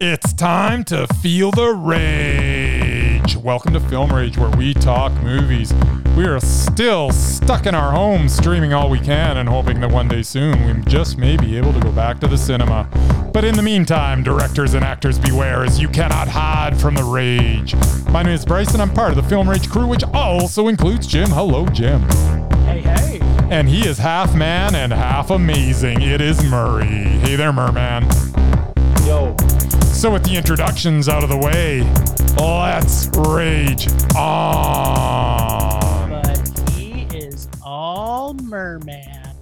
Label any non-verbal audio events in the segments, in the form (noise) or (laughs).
It's time to feel the rage. Welcome to Film Rage, where we talk movies. We are still stuck in our homes, streaming all we can, and hoping that one day soon we just may be able to go back to the cinema. But in the meantime, directors and actors beware, as you cannot hide from the rage. My name is Bryce, and I'm part of the Film Rage crew, which also includes Jim. Hello, Jim. Hey, hey. And he is half man and half amazing. It is Murray. Hey there, Merman. Yo. So, with the introductions out of the way, let's rage on. But he is all merman.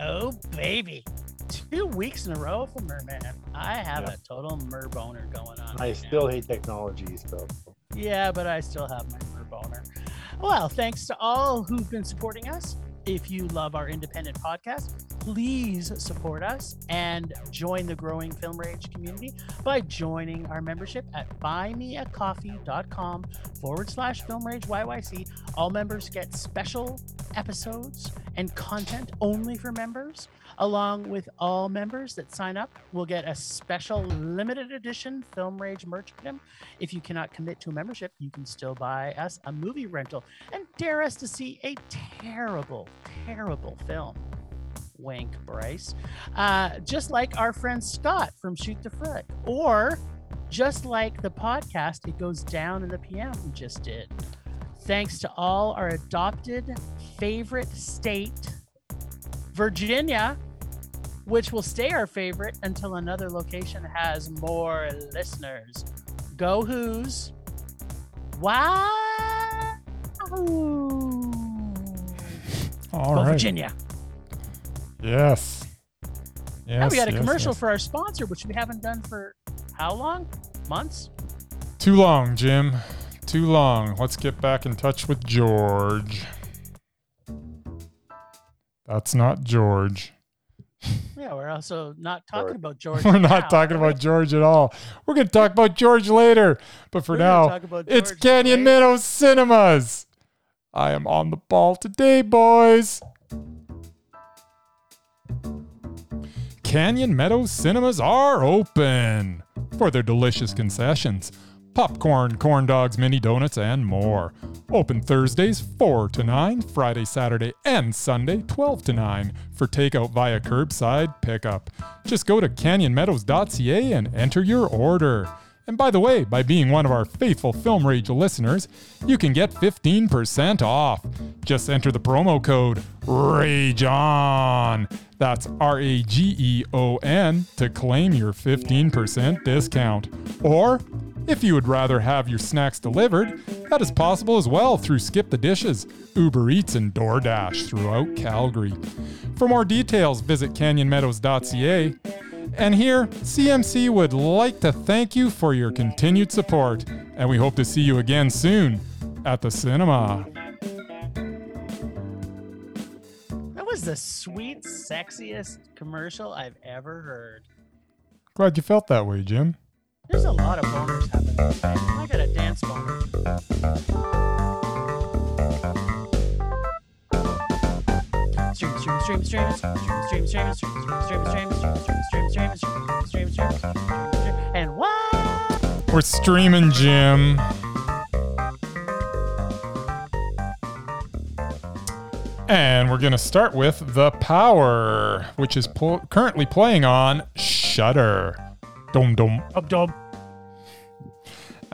Oh, baby. Two weeks in a row for merman. I have Yeah. a total mer boner going on. I right still now. hate technology stuff. Yeah, but I still have my mer boner. Well, thanks to all who've been supporting us. If you love our independent podcast, please support us and join the growing Film Rage community by joining our membership at buymeacoffee.com forward slash Film Rage YYC. All members get special episodes and content only for members. Along with all members that sign up, will get a special limited edition Film Rage merch item if you cannot commit to a membership, you can still buy us a movie rental and dare us to see a terrible, terrible film. Wink, Bryce. Uh, just like our friend Scott from Shoot the Frick, or just like the podcast, it goes down in the PM we just did. Thanks to all our adopted favorite state, Virginia, which will stay our favorite until another location has more listeners. Go Who's. Wow. All Go. Virginia. Yes. Yes. now we got a yes, commercial yes. for our sponsor, which we haven't done for how long? Months? Too long, Jim. Too long. Let's get back in touch with George. That's not George. Yeah, we're also not talking about (laughs) George. We're now, not talking are we? about George at all. We're going to talk about George later. But for We're now, it's Canyon. Meadows Cinemas. I am on the ball today, boys. Canyon Meadows Cinemas are open for their delicious concessions popcorn, corn dogs, mini donuts, and more. Open Thursdays 4 to 9, Friday, Saturday, and Sunday 12 to 9 for takeout via curbside pickup. Just go to canyonmeadows.ca and enter your order. And by the way, by being one of our faithful Film Rage listeners, you can get 15% off. Just enter the promo code RAGE ON. That's R A G E O N to claim your 15% discount. Or, if you would rather have your snacks delivered, that is possible as well through Skip the Dishes, Uber Eats, and DoorDash throughout Calgary. For more details, visit canyonmeadows.ca. And here, CMC would like to thank you for your continued support, and we hope to see you again soon at the cinema. That was the sweet, sexiest commercial I've ever heard. Glad you felt that way, Jim. There's a lot of boners happening. I got a dance boner. Stream, stream, stream, stream, stream, stream, stream, stream, stream, stream, stream, stream, stream, stream, stream, stream, and what? We're streaming, Jim. And we're going to start with The Power, which is currently playing on Shudder. Dum dum. Dum dum.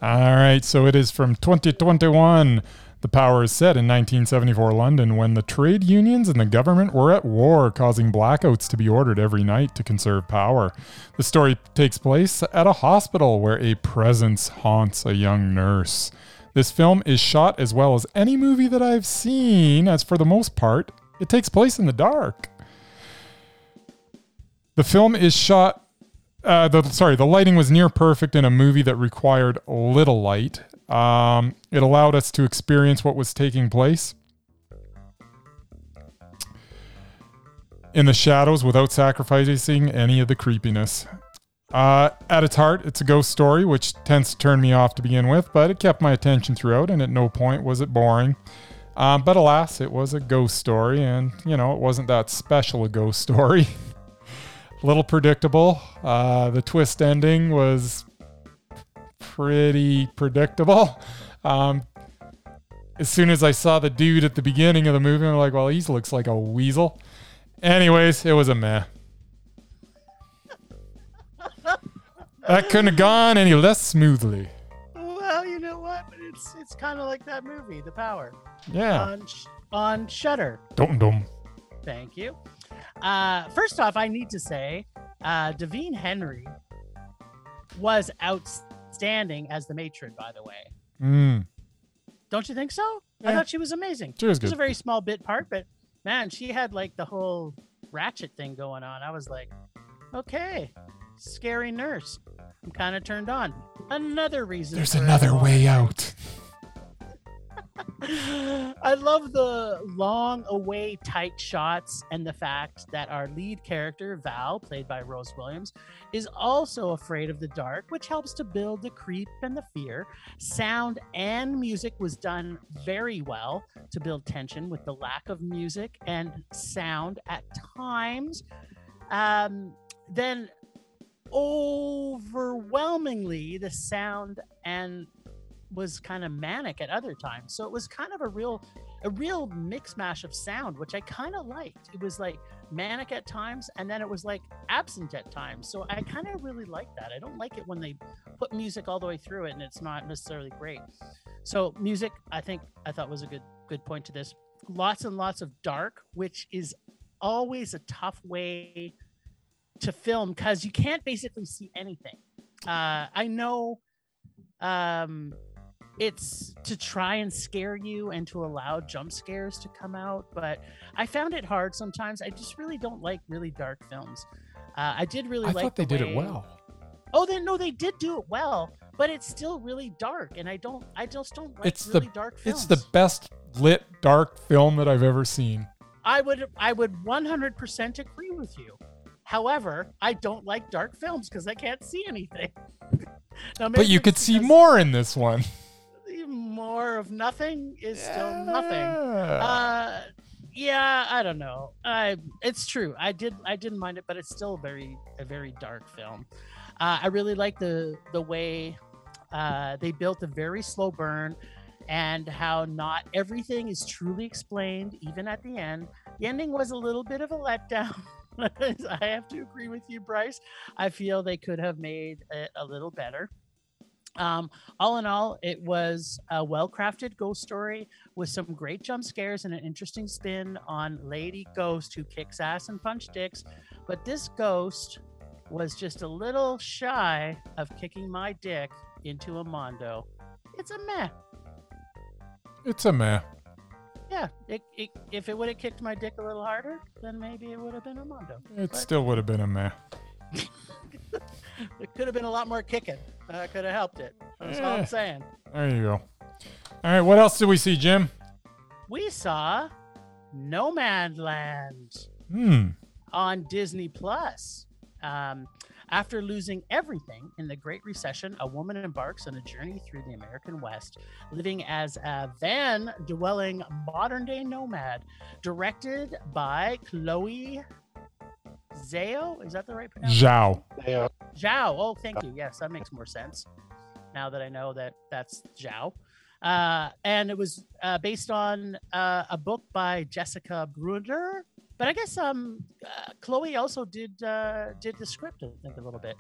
All right, so it is from 2021. The power is set in 1974 London when the trade unions and the government were at war, causing blackouts to be ordered every night to conserve power. The story takes place at a hospital where a presence haunts a young nurse. This film is shot as well as any movie that I've seen, as for the most part, it takes place in the dark. The film is shot uh, the sorry, the lighting was near perfect in a movie that required little light. Um, it allowed us to experience what was taking place in the shadows without sacrificing any of the creepiness. Uh, at its heart, it's a ghost story, which tends to turn me off to begin with, but it kept my attention throughout, and at no point was it boring. Um, but alas, it was a ghost story, and you know, it wasn't that special a ghost story. (laughs) a little predictable. Uh, the twist ending was pretty predictable. Um, as soon as I saw the dude at the beginning of the movie, I'm like, well, he looks like a weasel. Anyways, it was a meh. that couldn't have gone any less smoothly. Well, you know what? It's it's kind of like that movie, The Power, Yeah. on on Shudder. Dum dum. Thank you. Uh, first off, I need to say, uh, Diveen Henry was outstanding as the matron. By the way, Mm. don't you think so? I thought she was amazing. She was It was a very small bit part, but man, she had like the whole ratchet thing going on. I was like, okay, scary nurse. I'm kind of turned on. Another reason. There's another way out. I love the long away tight shots and the fact that our lead character, Val, played by Rose Williams, is also afraid of the dark, which helps to build the creep and the fear. Sound and music was done very well to build tension with the lack of music and sound at times. Um, then overwhelmingly the sound and was kind of manic at other times. So it was kind of a real a real mix mash of sound, which I kind of liked. It was like manic at times and then it was like absent at times. So I kind of really like that. I don't like it when they put music all the way through it and it's not necessarily great. So music, I think I thought was a good good point to this. Lots and lots of dark, which is always a tough way to film because you can't basically see anything. Uh, I know um, it's to try and scare you and to allow jump scares to come out, but I found it hard sometimes. I just really don't like really dark films. Uh, I did really I like. I thought they the did it well. Oh, then no, they did do it well, but it's still really dark, and I don't. I just don't like It's the- really dark films. It's the best lit dark film that I've ever seen. I would I would 100% agree with you. However, I don't like dark films because I can't see anything. (laughs) Now, But you could see more in this one. More of nothing is still nothing. Yeah. Uh, yeah, I don't know. I it's true. I did I didn't mind it, but it's still very a very dark film. Uh, I really like the the way uh, they built a very slow burn and how not everything is truly explained even at the end. The ending was a little bit of a letdown. (laughs) I have to agree with you, Bryce. I feel they could have made it a little better. Um, all in all, it was a well crafted ghost story with some great jump scares and an interesting spin on Lady Ghost who kicks ass and punch dicks. But this ghost was just a little shy of kicking my dick into a mondo. It's a meh. it's a meh. Yeah, it, it, if it would have kicked my dick a little harder, then maybe it would have been a mondo. It But- still would have been a meh. (laughs) It could have been a lot more kicking. Uh, could have helped it. That's all Eh. I'm saying. There you go. All right, what else did we see, Jim? We saw Nomadland. Hmm. on Disney Plus. Um, after losing everything in the Great Recession, a woman embarks on a journey through the American West, living as a van dwelling modern day nomad. Directed by Chloe Zhao. Is that the right pronunciation? Zhao. Yeah. Zhao. Oh, thank you. Yes, that makes more sense now that I know that that's Zhao. Uh, and it was uh, based on uh, a book by Jessica Bruder. But I guess um, uh, Chloe also did uh, did the script, I think, a little bit.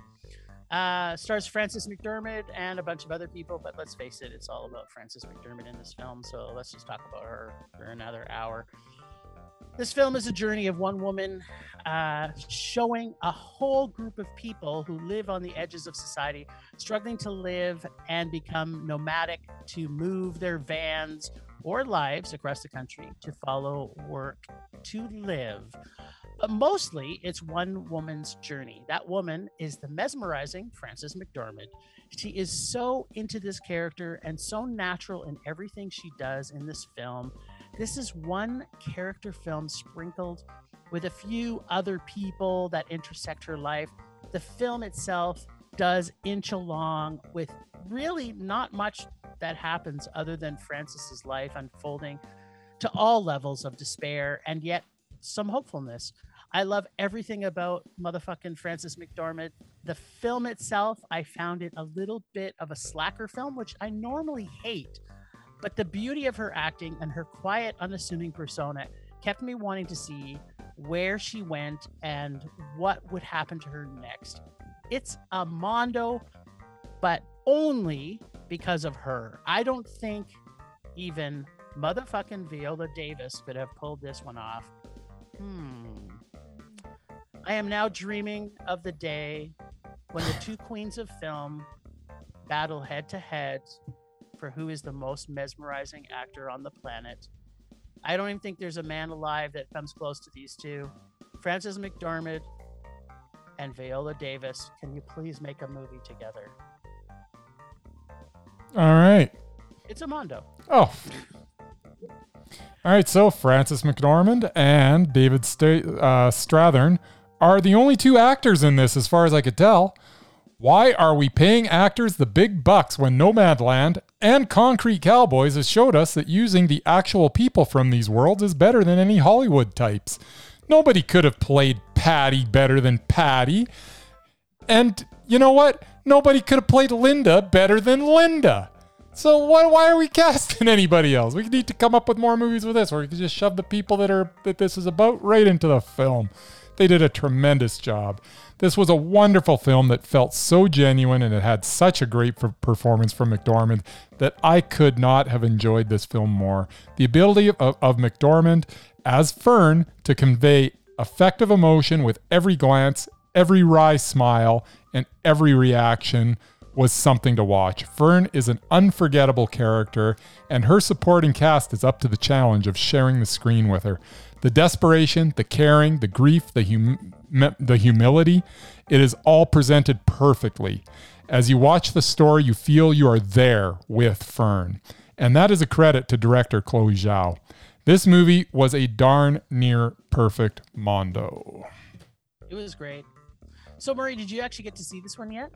Uh, stars Frances McDormand and a bunch of other people, but let's face it, it's all about Frances McDormand in this film. So let's just talk about her for another hour. This film is a journey of one woman uh, showing a whole group of people who live on the edges of society, struggling to live and become nomadic, to move their vans or lives across the country to follow work to live. But mostly, it's one woman's journey. That woman is the mesmerizing Frances McDormand. She is so into this character and so natural in everything she does in this film. This is one character film sprinkled with a few other people that intersect her life. The film itself does inch along with really not much that happens other than Frances's life unfolding to all levels of despair and yet some hopefulness. I love everything about motherfucking Frances McDormand. The film itself, I found it a little bit of a slacker film, which I normally hate. But the beauty of her acting and her quiet, unassuming persona kept me wanting to see where she went and what would happen to her next. It's a Mondo, but only because of her. I don't think even motherfucking Viola Davis could have pulled this one off. Hmm. I am now dreaming of the day when the two queens of film battle head to head for who is the most mesmerizing actor on the planet. I don't even think there's a man alive that comes close to these two. Frances McDormand and Viola Davis, can you please make a movie together? All right. It's a Mondo. Oh. All right, so Frances McDormand and David Sta- uh, Strathairn are the only two actors in this, as far as I could tell. Why are we paying actors the big bucks when Nomadland and Concrete Cowboys has showed us that using the actual people from these worlds is better than any Hollywood types? Nobody could have played Patty better than Patty. And you know what? Nobody could have played Linda better than Linda. So why, why are we (laughs) casting anybody else? We need to come up with more movies with this, or we can just shove the people that are that this is about right into the film. They did a tremendous job. This was a wonderful film that felt so genuine and it had such a great performance from McDormand that I could not have enjoyed this film more. The ability of, of McDormand as Fern to convey effective emotion with every glance, every wry smile, and every reaction was something to watch. Fern is an unforgettable character, and her supporting cast is up to the challenge of sharing the screen with her. The desperation, the caring, the grief, the, hum- the humility, it is all presented perfectly. As you watch the story, you feel you are there with Fern. And that is a credit to director Chloe Zhao. This movie was a darn near perfect Mondo. It was great. So, Murray, did you actually get to see this one yet?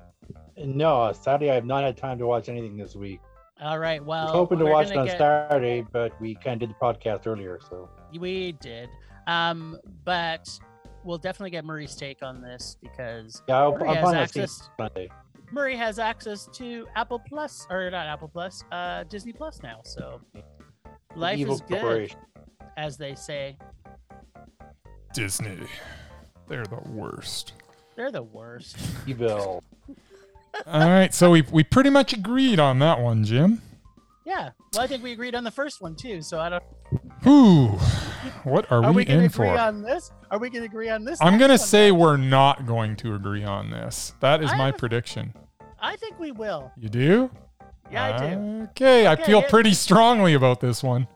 No, sadly, I have not had time to watch anything this week. All right. Well, I was hoping to watch it on get... Saturday, but we kind of did the podcast earlier, so we did. Um, but we'll definitely get Murray's take on this because yeah, I'll, Murray I'll has access. Monday. Murray has access to Apple Plus or not Apple Plus, uh, Disney Plus now. So life is good, as they say. Disney, they're the worst. They're the worst. (laughs) Evil. All right, so we we pretty much agreed on that one, Jim. Yeah, well, I think we agreed on the first one too. So I don't. Who? What are, are we, we in for? On this? Are we going to agree on this? I'm going to say we're not going to agree on this. That is I my have, prediction. I think we will. You do? Yeah, I do. Okay, okay I feel pretty strongly about this one.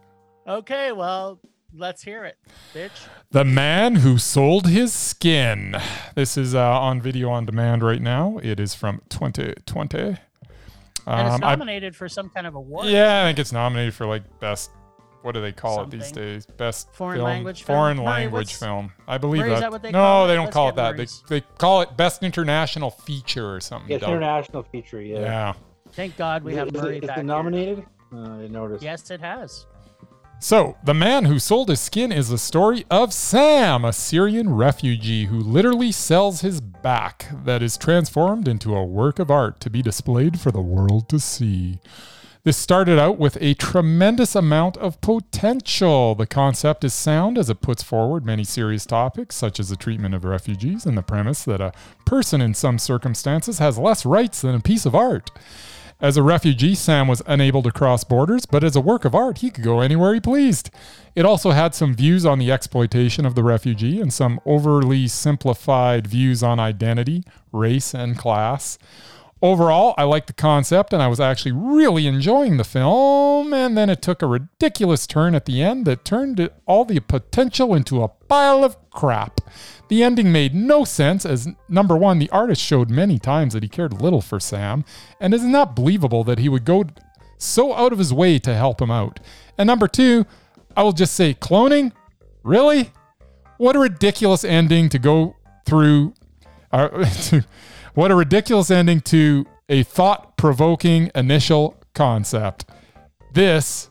Okay, well, let's hear it, bitch. The Man Who Sold His Skin. This is uh, on video on demand right now. It is from 2020. Um, and it's um, nominated I, for some kind of award. Yeah, I think it's nominated for like best. What do they call Something. it these days? Best foreign film, language foreign film? language film. I believe that. that what they no, they don't Let's call it that. They, they call it best international feature or something. Yes, international feature. Yeah. Yeah. Thank God we have is Murray it, back. Is it nominated? Uh, I didn't notice. Yes, it has. So, The Man Who Sold His Skin is the story of Sam, a Syrian refugee who literally sells his back that is transformed into a work of art to be displayed for the world to see. This started out with a tremendous amount of potential. The concept is sound as it puts forward many serious topics, such as the treatment of refugees and the premise that a person in some circumstances has less rights than a piece of art. As a refugee, Sam was unable to cross borders, but as a work of art, he could go anywhere he pleased. It also had some views on the exploitation of the refugee and some overly simplified views on identity, race, and class. Overall, I liked the concept and I was actually really enjoying the film. And then it took a ridiculous turn at the end that turned all the potential into a pile of crap. The ending made no sense, as number one, the artist showed many times that he cared little for Sam, and it is not believable that he would go so out of his way to help him out. And number two, I will just say, cloning? Really? What a ridiculous ending to go through. Uh, (laughs) what a ridiculous ending to a thought provoking initial concept. This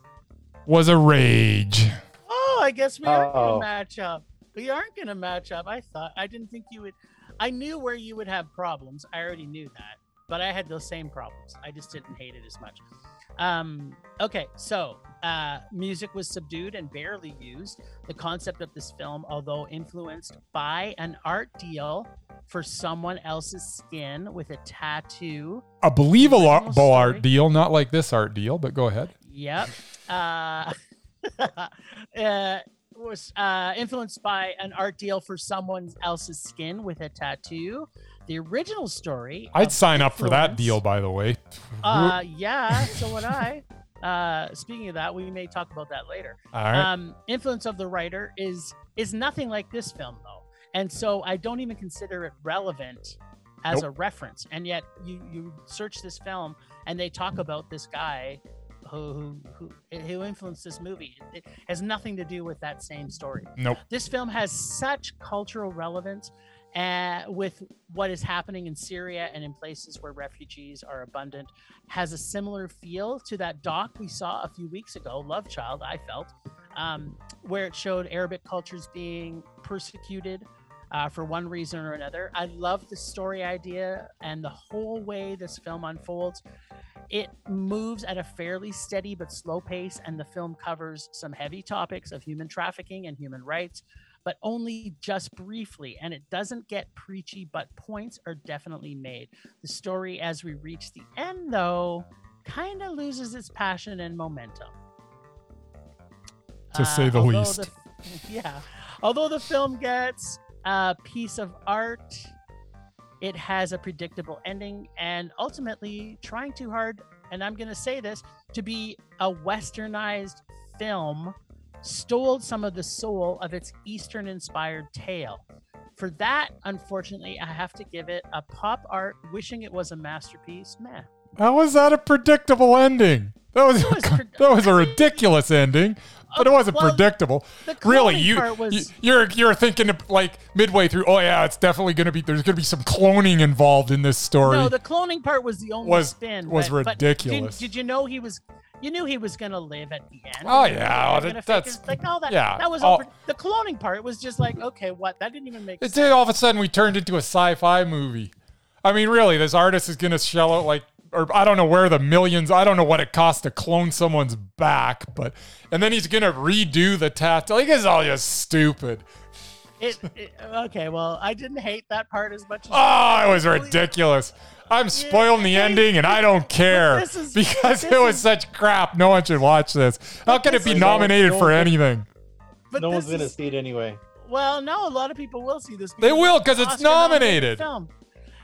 was a rage. Oh, I guess we aren't going to match up. We aren't going to match up. I thought I didn't think you would. I knew where you would have problems. I already knew that, but I had those same problems. I just didn't hate it as much. Um, okay, so uh, music was subdued and barely used. The concept of this film, although influenced by an art deal for someone else's skin with a tattoo. A believable art, art deal, not like this art deal, but go ahead. Yep. (laughs) Uh, (laughs) uh, was uh, influenced by an art deal for someone else's skin with a tattoo. The original story. I'd sign up for that deal, by the way. Uh, yeah, so would I. (laughs) Uh, speaking of that, we may talk about that later. All right. Um, influence of the writer is is nothing like this film though, and so I don't even consider it relevant as Nope. a reference. And yet, you you search this film and they talk about this guy who who who, who influenced this movie. It has nothing to do with that same story. nope. This film has such cultural relevance uh, with what is happening in Syria and in places where refugees are abundant. Has a similar feel to that doc we saw a few weeks ago, Love Child, I felt, um, where it showed Arabic cultures being persecuted. Uh, for one reason or another. I love the story idea and the whole way this film unfolds. It moves at a fairly steady but slow pace, and the film covers some heavy topics of human trafficking and human rights, but only just briefly. And it doesn't get preachy, but points are definitely made. The story, as we reach the end, though, kind of loses its passion and momentum. To say uh, the least. the- (laughs) yeah. Although the film gets a piece of art, it has a predictable ending and ultimately trying too hard, and I'm going to say this, to be a westernized film stole some of the soul of its Eastern inspired tale. For that, unfortunately, I have to give it a pop art, wishing it was a masterpiece. Meh. How was that a predictable ending? That was, was (laughs) that was a ridiculous ending, but it uh, wasn't well, predictable. The Really, you, part was you you're you're thinking like midway through. Oh yeah, it's definitely gonna be. There's gonna be some cloning involved in this story. No, the cloning part was the only Was- spin. was but- but did- ridiculous. Did, you know he was? You knew he was gonna live at the end. Oh, yeah, well, oh, that- that's- it. like all that. yeah, that was all-. The cloning part was just like, okay, what? That didn't even make It's sense. all of a sudden we turned into a sci-fi movie. I mean, really, this artist is gonna shell out like, or I don't know where the millions. I don't know what it costs to clone someone's back, but and then he's gonna redo the tattoo. Like it's all just stupid. It, it- okay, well, I didn't hate that part as much. as Oh, it was ridiculous. I'm spoiling the ending and I don't (laughs) care is- because it was is- such crap. No one should watch this. How can it be nominated No for one- anything? But no one's gonna is- see it anyway. Well, no, a lot of people will see this. They will, because it's Oscar-nominated nominated. Film.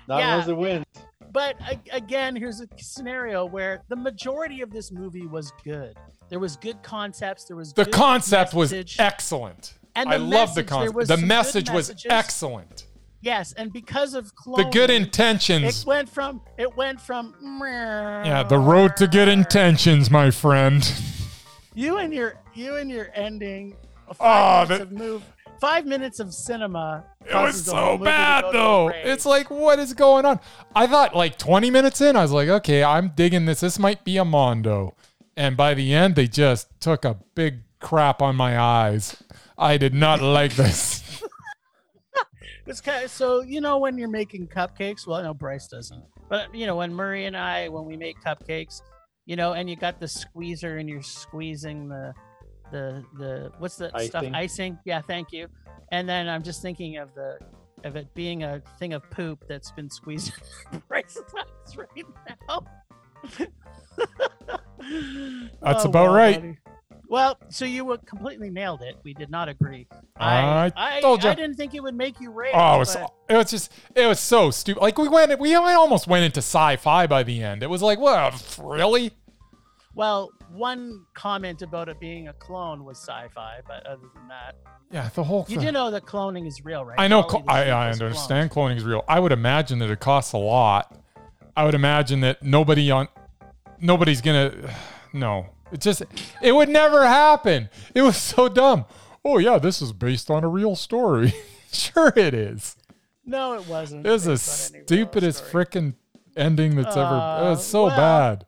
Not Yeah. it wins. But again, here's a scenario where the majority of this movie was good. There was good concepts. There was The good concept was excellent. And I the love the concept. The message was excellent. Yes, and because of The good intentions. It went from it went from Yeah, the road to good intentions, my friend. You and your you and your ending. Oh, Five ah, minutes that- of move. Five minutes of cinema. It was causes the whole so bad though. It's like, what is going on? I thought like 20 minutes in, I was like, okay, I'm digging this. This might be a Mondo. And by the end, they just took a big crap on my eyes. I did not like this. It's kind of, so you know when you're making cupcakes. Well, no, Bryce doesn't. But you know when Murray and I when we make cupcakes, you know, and you got the squeezer and you're squeezing the the the what's the stuff Icing. icing? Yeah, thank you. And then I'm just thinking of the of it being a thing of poop that's been squeezed (laughs) Bryce's (laughs) eyes right now. That's Oh, about well, right. buddy. Well, so you were completely nailed it. We did not agree. I I, told I ya. didn't think it would make you rage. Oh, it was, but- it was just, it was so stupid. Like we went, we almost went into sci-fi by the end. It was like, well, really? Well, one comment about it being a clone was sci-fi, but other than that, Yeah, the whole you do know that cloning is real, right? I know. Cl- I, I understand cloning is real. I would imagine that it costs a lot. I would imagine that nobody on nobody's gonna. (sighs) No, it just it would never happen. It was so dumb. Oh yeah, this is based on a real story. (laughs) sure, it is. No, it wasn't. It was the based on any real stupidest frickin' ending that's ever. It Uh, was so well, bad.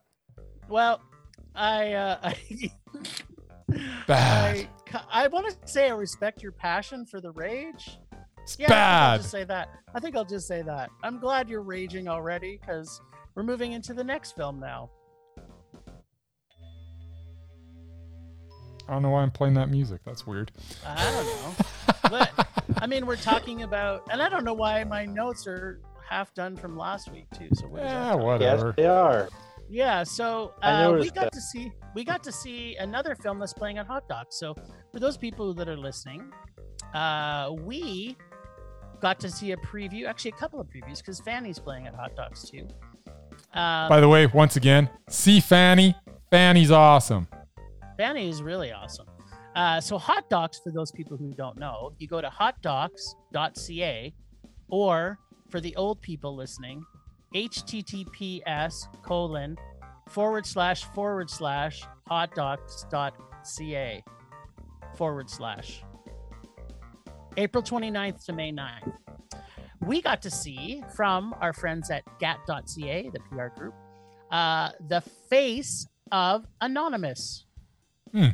Well, I, uh, (laughs) I Bad. I, I want to say I respect your passion for the rage. It's Yeah, think I'll just say that. I think I'll just say that. I'm glad you're raging already because we're moving into the next film now. I don't know why I'm playing that music. That's weird. I don't know. but I mean, we're talking about, and I don't know why my notes are half done from last week too. So what is that Yeah, talking- Yes, whatever. they are. Yeah, so uh, we got that. to see we got to see another film that's playing on Hot Docs. So for those people that are listening, uh, we got to see a preview, actually a couple of previews, because Fanny's playing at Hot Docs too. Um, By the way, once again, see Fanny. Fanny's awesome. Fanny is really awesome. Uh, so Hot Docs, for those people who don't know, you go to hotdocs.ca, or for the old people listening, https colon forward slash forward slash hotdocs.ca forward slash April 29th to May 9th. We got to see from our friends at gat.ca, the PR group, uh, the face of Anonymous. Hmm.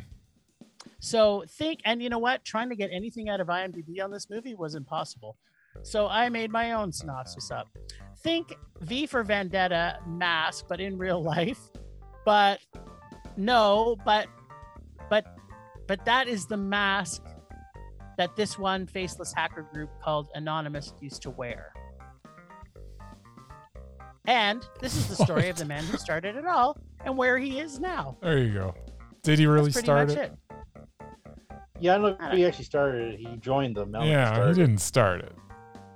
So think, and you know what? Trying to get anything out of IMDb on this movie was impossible. So I made my own synopsis up. Think V for Vendetta mask, but in real life. But no, but but but that is the mask that this one faceless hacker group called Anonymous used to wear. And this is the story of the man who started it all and where he is now. There you go. Did he really That's start much it? it. Yeah, I don't know if he actually started it. He joined them. Melon Yeah, he started. didn't start it.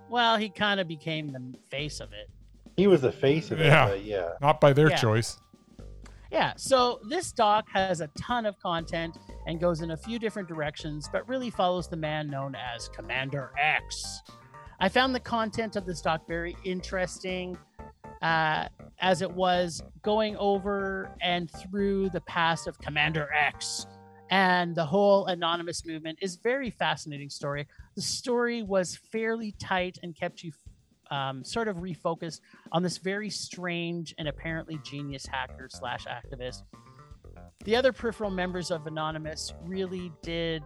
Well, he kind of became the face of it. He was the face of it. Yeah. But yeah. Not by their Yeah. choice. Yeah, so this doc has a ton of content and goes in a few different directions, but really follows the man known as Commander X. I found the content of this doc very interesting, uh, as it was going over and through the past of Commander X and the whole anonymous movement is very fascinating story. The story was fairly tight and kept you um, sort of refocused on this very strange and apparently genius hacker slash activist. The other peripheral members of Anonymous really did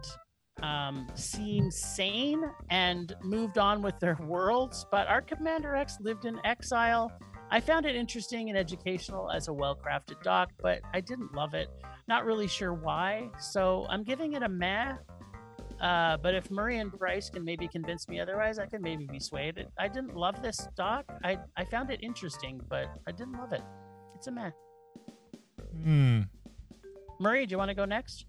um, seem sane and moved on with their (laughs) worlds, but our Commander X lived in exile. I found it interesting and educational as a well crafted doc, but I didn't love it. Not really sure why, so I'm giving it a meh. Uh, but if Murray and Bryce can maybe convince me otherwise, I could maybe be swayed. I didn't love this doc. I, I found it interesting, but I didn't love it. It's a meh. Hmm. Murray, do you want to go next?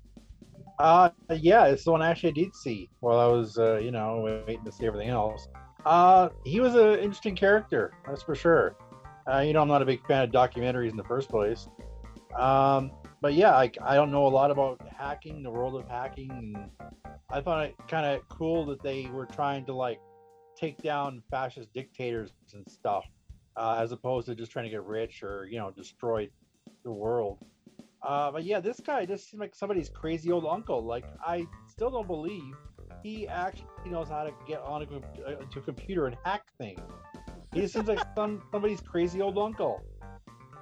Uh, yeah, it's the one I actually did see while I was, uh, you know, waiting to see everything else. Uh, he was an interesting character, that's for sure. Uh, you know, I'm not a big fan of documentaries in the first place. Um, but yeah, I, I don't know a lot about hacking, the world of hacking. I found it kind of cool that they were trying to like take down fascist dictators and stuff, uh, as opposed to just trying to get rich or, you know, destroy the world. Uh, but yeah, this guy just seems like somebody's crazy old uncle. Like I still don't believe he actually knows how to get on a, to a computer and hack things. He seems like some somebody's crazy old uncle.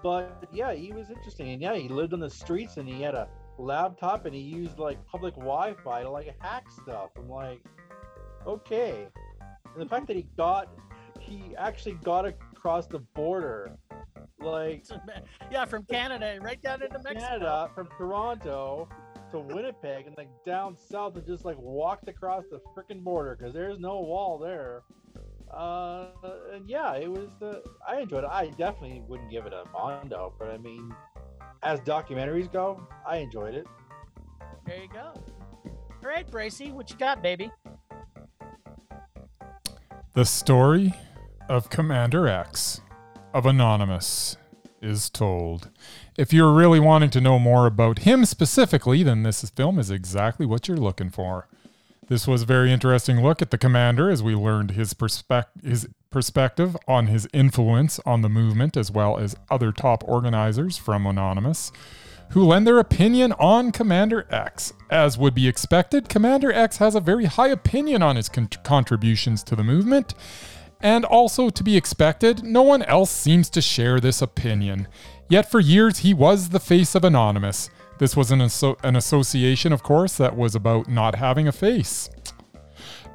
But yeah, he was interesting, and yeah, he lived on the streets and he had a laptop and he used like public Wi-Fi to like hack stuff. I'm like, okay. And the fact that he got, he actually got across the border, like It's a meh. Yeah, from Canada right down into Mexico. Canada from Toronto to Winnipeg and like down south and just like walked across the freaking border because there's no wall there. Uh, and yeah, it was the I enjoyed it. I definitely wouldn't give it a mondo, but I mean, as documentaries go, I enjoyed it. There you go. All right, Bracy, what you got, baby? The story of Commander X of Anonymous is told. If you're really wanting to know more about him specifically, then this film is exactly what you're looking for. This was a very interesting look at the commander as we learned his, perspec- his perspective on his influence on the movement as well as other top organizers from Anonymous who lend their opinion on Commander X. As would be expected, Commander X has a very high opinion on his con- contributions to the movement And also to be expected, no one else seems to share this opinion. Yet for years, he was the face of Anonymous. This was an, an association, of course, that was about not having a face.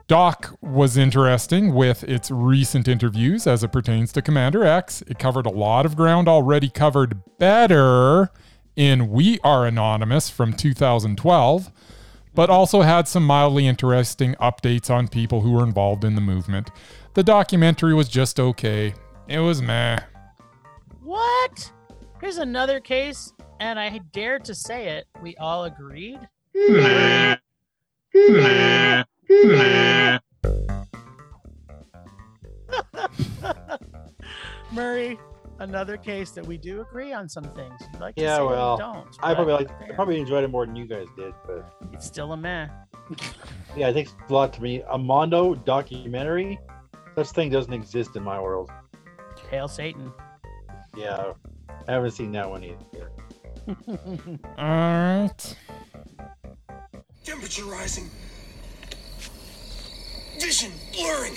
Doc was interesting with its recent interviews as it pertains to Commander X. It covered a lot of ground already covered better in We Are Anonymous from 2012, but also had some mildly interesting updates on people who were involved in the movement. The documentary was just okay. It was meh. What? Here's another case, and I dare to say it. We all agreed. (laughs) Murray, another case that we do agree on some things. You like to Yeah, say well, we don't. I probably like, I probably enjoyed it more than you guys did, but It's still a meh. (laughs) yeah, it takes a lot to me. A Mondo documentary, such thing doesn't exist in my world. Hail Satan. Yeah, I haven't seen that one either. All right. Temperature rising. Vision blurring.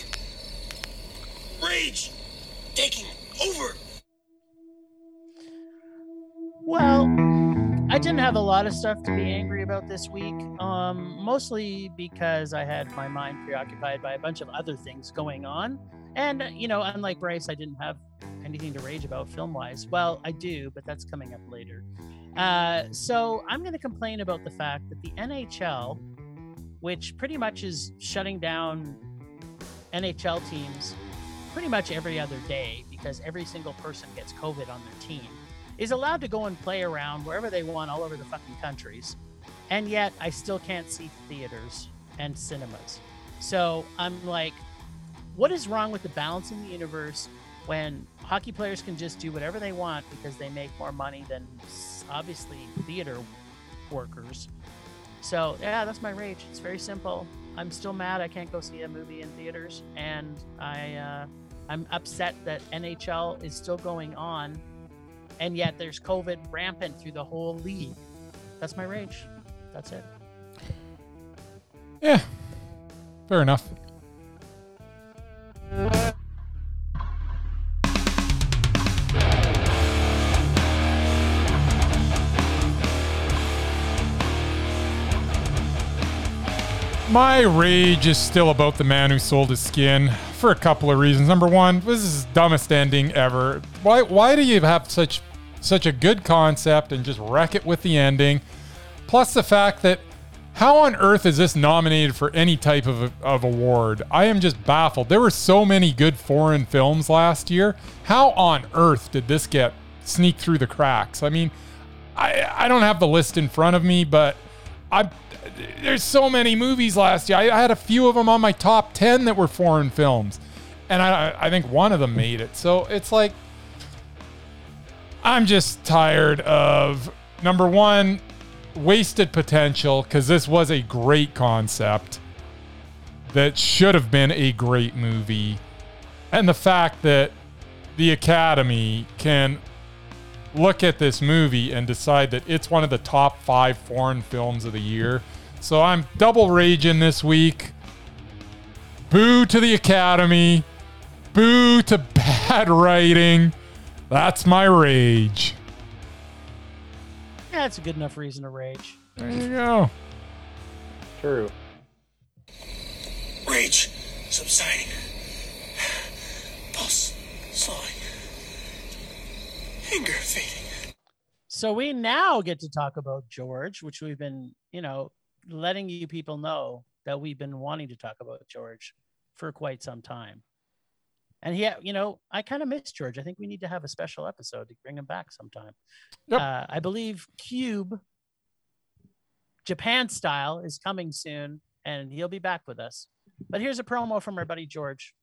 Rage taking over. Well, I didn't have a lot of stuff to be angry about this week, um, mostly because I had my mind preoccupied by a bunch of other things going on. And, you know, unlike Bryce, I didn't have anything to rage about film wise. Well, I do, but that's coming up later. Uh, so I'm going to complain about the fact that the NHL, which pretty much is shutting down NHL teams pretty much every other day because every single person gets COVID on their team, is allowed to go and play around wherever they want all over the fucking countries. And yet I still can't see theaters and cinemas. So I'm like, what is wrong with the balance in the universe when hockey players can just do whatever they want because they make more money than obviously theater workers? So yeah, that's my rage. It's very simple. I'm still mad I can't go see a movie in theaters, and I uh, I'm upset that NHL is still going on, and yet there's COVID rampant through the whole league. That's my rage. That's it. Yeah. Fair enough. My rage is still about the man who sold his skin for a couple of reasons. Number one, this is the dumbest ending ever. Why why do you have such such a good concept and just wreck it with the ending? Plus the fact that how on earth is this nominated for any type of, of award? I am just baffled. There were so many good foreign films last year. How on earth did this get sneak through the cracks? I mean, I I don't have the list in front of me, but I there's so many movies last year. I, I had a few of them on my top ten that were foreign films, and I I think one of them made it. So it's like I'm just tired of number one wasted potential because this was a great concept that should have been a great movie, and the fact that the Academy can look at this movie and decide that it's one of the top five foreign films of the year. So I'm double raging this week. Boo to the Academy. Boo to (laughs) bad writing. That's my rage. Yeah, it's a good enough reason to rage. There you go. True. Rage subsiding. Pulse slowing. Anger fading. So we now get to talk about George, which we've been, you know, letting you people know that we've been wanting to talk about George for quite some time. And he, you know, I kind of miss George. I think we need to have a special episode to bring him back sometime. Yep. Uh, I believe Cube, Japan style, is coming soon, and he'll be back with us. But here's a promo from our buddy George.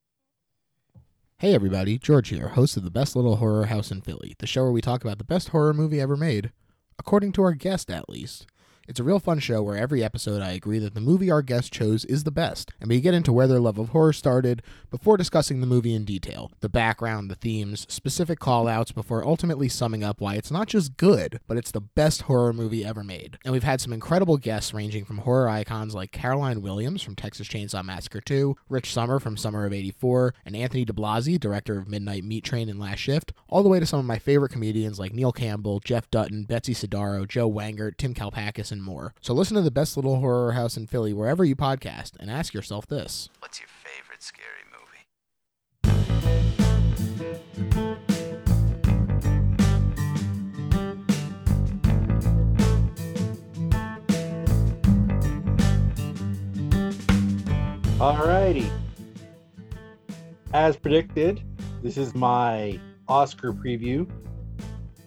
Hey everybody, George here, host of the Best Little Horror House in Philly, the show where we talk about the best horror movie ever made, according to our guest at least. It's a real fun show where every episode I agree that the movie our guest chose is the best, and we get into where their love of horror started before discussing the movie in detail, the background, the themes, specific call-outs before ultimately summing up why it's not just good, but it's the best horror movie ever made. And we've had some incredible guests ranging from horror icons like Caroline Williams from Texas Chainsaw Massacre 2, Rich Sommer from Summer of 84, and Anthony DiBlasi, director of Midnight Meat Train and Last Shift, all the way to some of my favorite comedians like Neil Campbell, Jeff Dutton, Betsy Sodaro, Joe Wengert, Tim Kalpakis, and more. So listen to the best little horror house in Philly wherever you podcast and ask yourself this. What's your favorite scary movie? Alrighty. As predicted, this is my Oscar preview.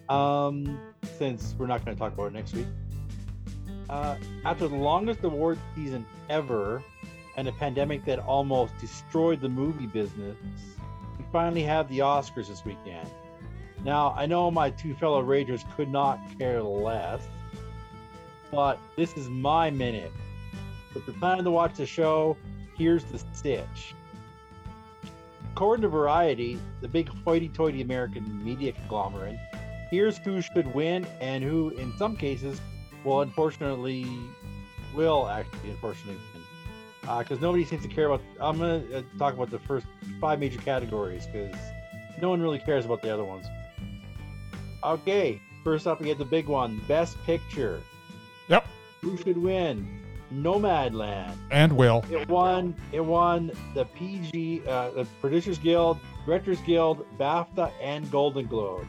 Um, since we're not going to talk about it next week. Uh, after the longest award season ever and a pandemic that almost destroyed the movie business, we finally have the Oscars this weekend. Now, I know my two fellow Ragers could not care less, but this is my minute. If you're planning to watch the show, here's the stitch. According to Variety, the big hoity toity American media conglomerate, here's who should win and who, in some cases, will unfortunately, will actually unfortunately win. Because nobody seems to care about. I'm going to talk about the first five major categories because no one really cares about the other ones. Okay, first up, we get the big one Best Picture. Yep. Who should win? Nomadland. And will. It won. It won the PG, uh, the Producers Guild, Directors Guild, BAFTA, and Golden Globe.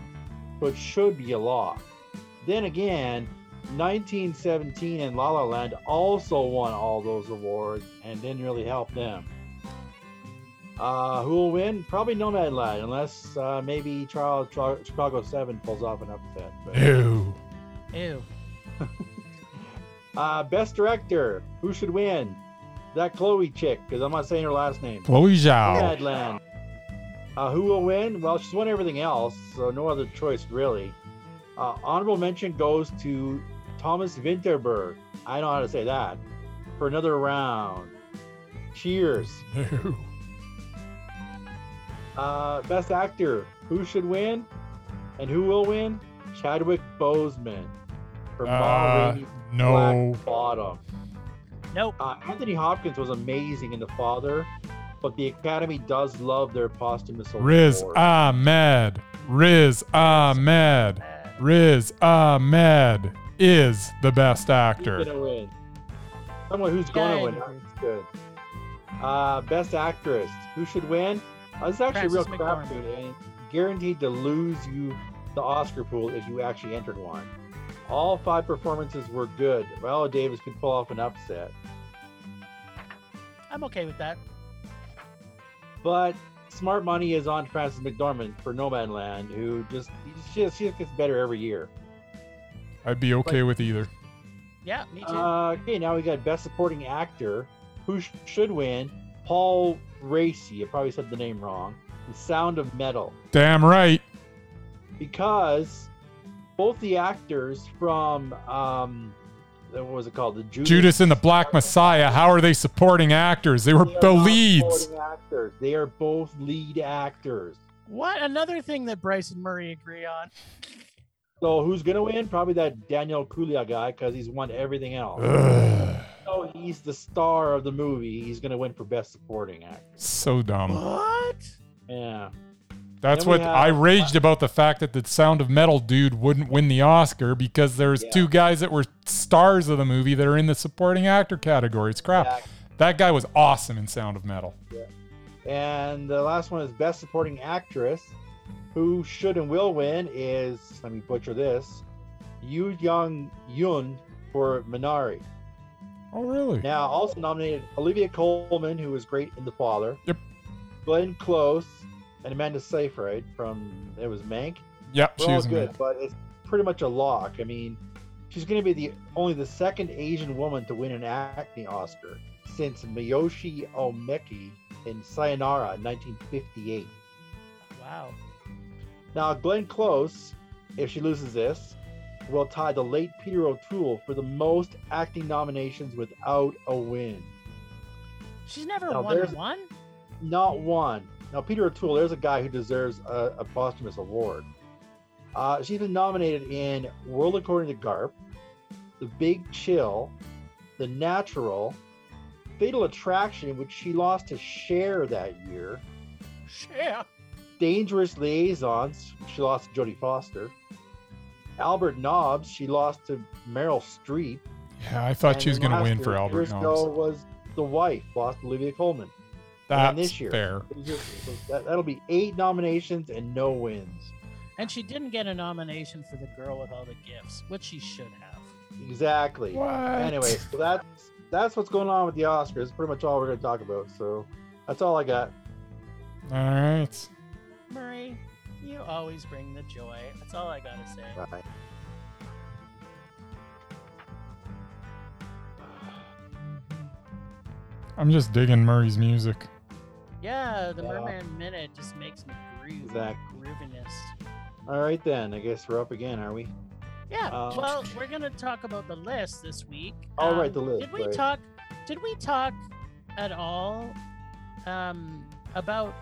So it should be a lock. Then again, 1917 and La La Land also won all those awards and didn't really help them. Uh, who will win? Probably Nomadland, unless uh, maybe Trial, Tri- Chicago Seven pulls off an upset. But, Ew. Ew. (laughs) uh, best director. Who should win? That Chloe chick, because I'm not saying her last name. Chloe Zhao. Nomadland. Uh, who will win? Well, she's won everything else, so no other choice really. Uh, honorable mention goes to Thomas Vinterberg. I know how to say that. For another round. Cheers. (laughs) Uh, best actor. Who should win? And who will win? Chadwick Boseman. For Ma Uh, Rainey's no. Black Bottom. Nope. Uh, Anthony Hopkins was amazing in The Father, but the Academy does love their posthumous awards. Riz award. Ahmed. Riz Ahmed. Uh, Riz Ahmed is the best Who's actor. gonna win? Someone who's gonna Yeah, win. That's good. Uh, best actress. Who should win? Uh, this is actually a real crap McDormand. shoot, and guaranteed to lose you the Oscar pool if you actually entered one. All five performances were good. Viola Davis could pull off an upset, I'm okay with that. but smart money is on Frances McDormand for Nomadland, who just she just, she just gets better every year. I'd be okay with either. Yeah, me too. Uh, okay, now we got Best Supporting Actor. Who sh- should win? Paul Raci. I probably said the name wrong. The Sound of Metal. Damn right. Because both the actors from, um, what was it called? The Judas, Judas and the Black Messiah. How are they supporting actors? They were They the leads. supporting Actors. They are both lead actors. what? Another thing that Bryce and Murray agree on. So who's gonna win? Probably that Daniel Kaluuya guy because he's won everything else. Ugh, So he's the star of the movie. He's gonna win for Best Supporting Actor. so dumb. What? Yeah. That's what I have- raged about the fact that the Sound of Metal dude wouldn't win the Oscar because there's Yeah. two guys that were stars of the movie that are in the supporting actor category. It's crap. That guy was awesome in Sound of Metal. Yeah. And the last one is Best Supporting Actress. Who should and will win is, let me butcher this, Yu Young Yun for Minari. Oh, really? Now, also nominated Olivia Colman, who was great in The Father. Yep. Glenn Close and Amanda Seyfried from, it was Mank. Yep, We're she all was good, good. but it's pretty much a lock. I mean, she's going to be the only the second Asian woman to win an acting Oscar since Miyoshi Umeki in Sayonara in 1958. Wow. Now, Glenn Close, if she loses this, will tie the late Peter O'Toole for the most acting nominations without a win. She's never Now, won one. Not one. Now, Peter O'Toole, there's a guy who deserves a, a posthumous award. Uh, she's been nominated in World According to Garp, The Big Chill, The Natural, Fatal Attraction, which she lost to Cher that year, Yeah. Dangerous Liaisons, she lost to Jodie Foster, Albert Nobbs, she lost to Meryl Streep. Yeah, I thought and she was going to win for Albert Nobbs. was The Wife, lost to Olivia Colman. That's this year. fair. That, that'll be eight nominations and no wins. And she didn't get a nomination for the girl with all the gifts, which she should have. Exactly. What? Anyway, so that's that's what's going on with the Oscars. That's pretty much all we're going to talk about. So that's all I got. All right. Murray, you always bring the joy. That's all I gotta say. Bye. I'm just digging Murray's music. Yeah, the Yeah. Merman Minute just makes me groove. Exactly. Grooviness. All right then. I guess we're up again, are we? Yeah. Um, well, we're gonna talk about the list this week. Right, Um, the list, Did we right. talk? Did we talk at all um, about